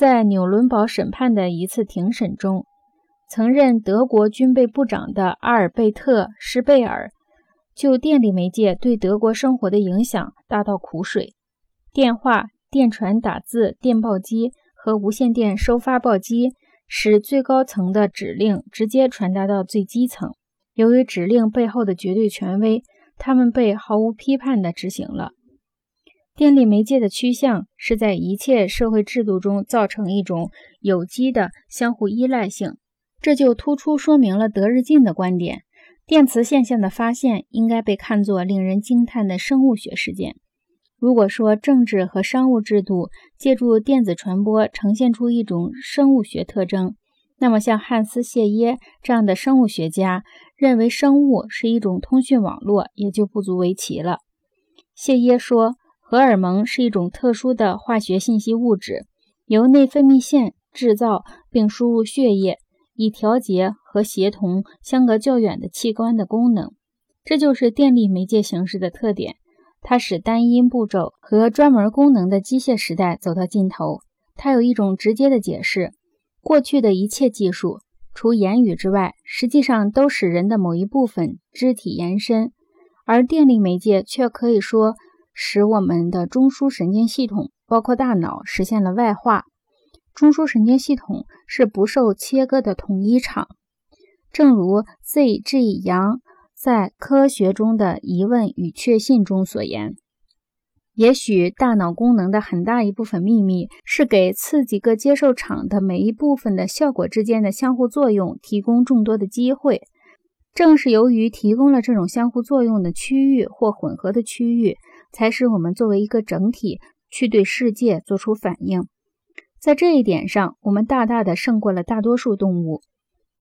在纽伦堡审判的一次庭审中，曾任德国军备部长的阿尔贝特·施贝尔就电力媒介对德国生活的影响大倒苦水。电话、电传、打字、电报机和无线电收发报机使最高层的指令直接传达到最基层。由于指令背后的绝对权威，他们被毫无批判地执行了。电力媒介的趋向是在一切社会制度中造成一种有机的相互依赖性，这就突出说明了德日进的观点：电磁现象的发现应该被看作令人惊叹的生物学事件。如果说政治和商务制度借助电子传播呈现出一种生物学特征，那么像汉斯·谢耶这样的生物学家认为生物是一种通讯网络，也就不足为奇了。谢耶说。荷尔蒙是一种特殊的化学信息物质，由内分泌腺制造并输入血液，以调节和协同相隔较远的器官的功能。这就是电力媒介形式的特点。它使单音步骤和专门功能的机械时代走到尽头。它有一种直接的解释：过去的一切技术，除言语之外，实际上都使人的某一部分肢体延伸，而电力媒介却可以说。使我们的中枢神经系统，包括大脑，实现了外化。中枢神经系统是不受切割的统一场，正如 Z.G. 杨在《科学中的疑问与确信》中所言。也许大脑功能的很大一部分秘密是给刺激各接受场的每一部分的效果之间的相互作用提供众多的机会。正是由于提供了这种相互作用的区域或混合的区域。才使我们作为一个整体去对世界做出反应。在这一点上，我们大大的胜过了大多数动物。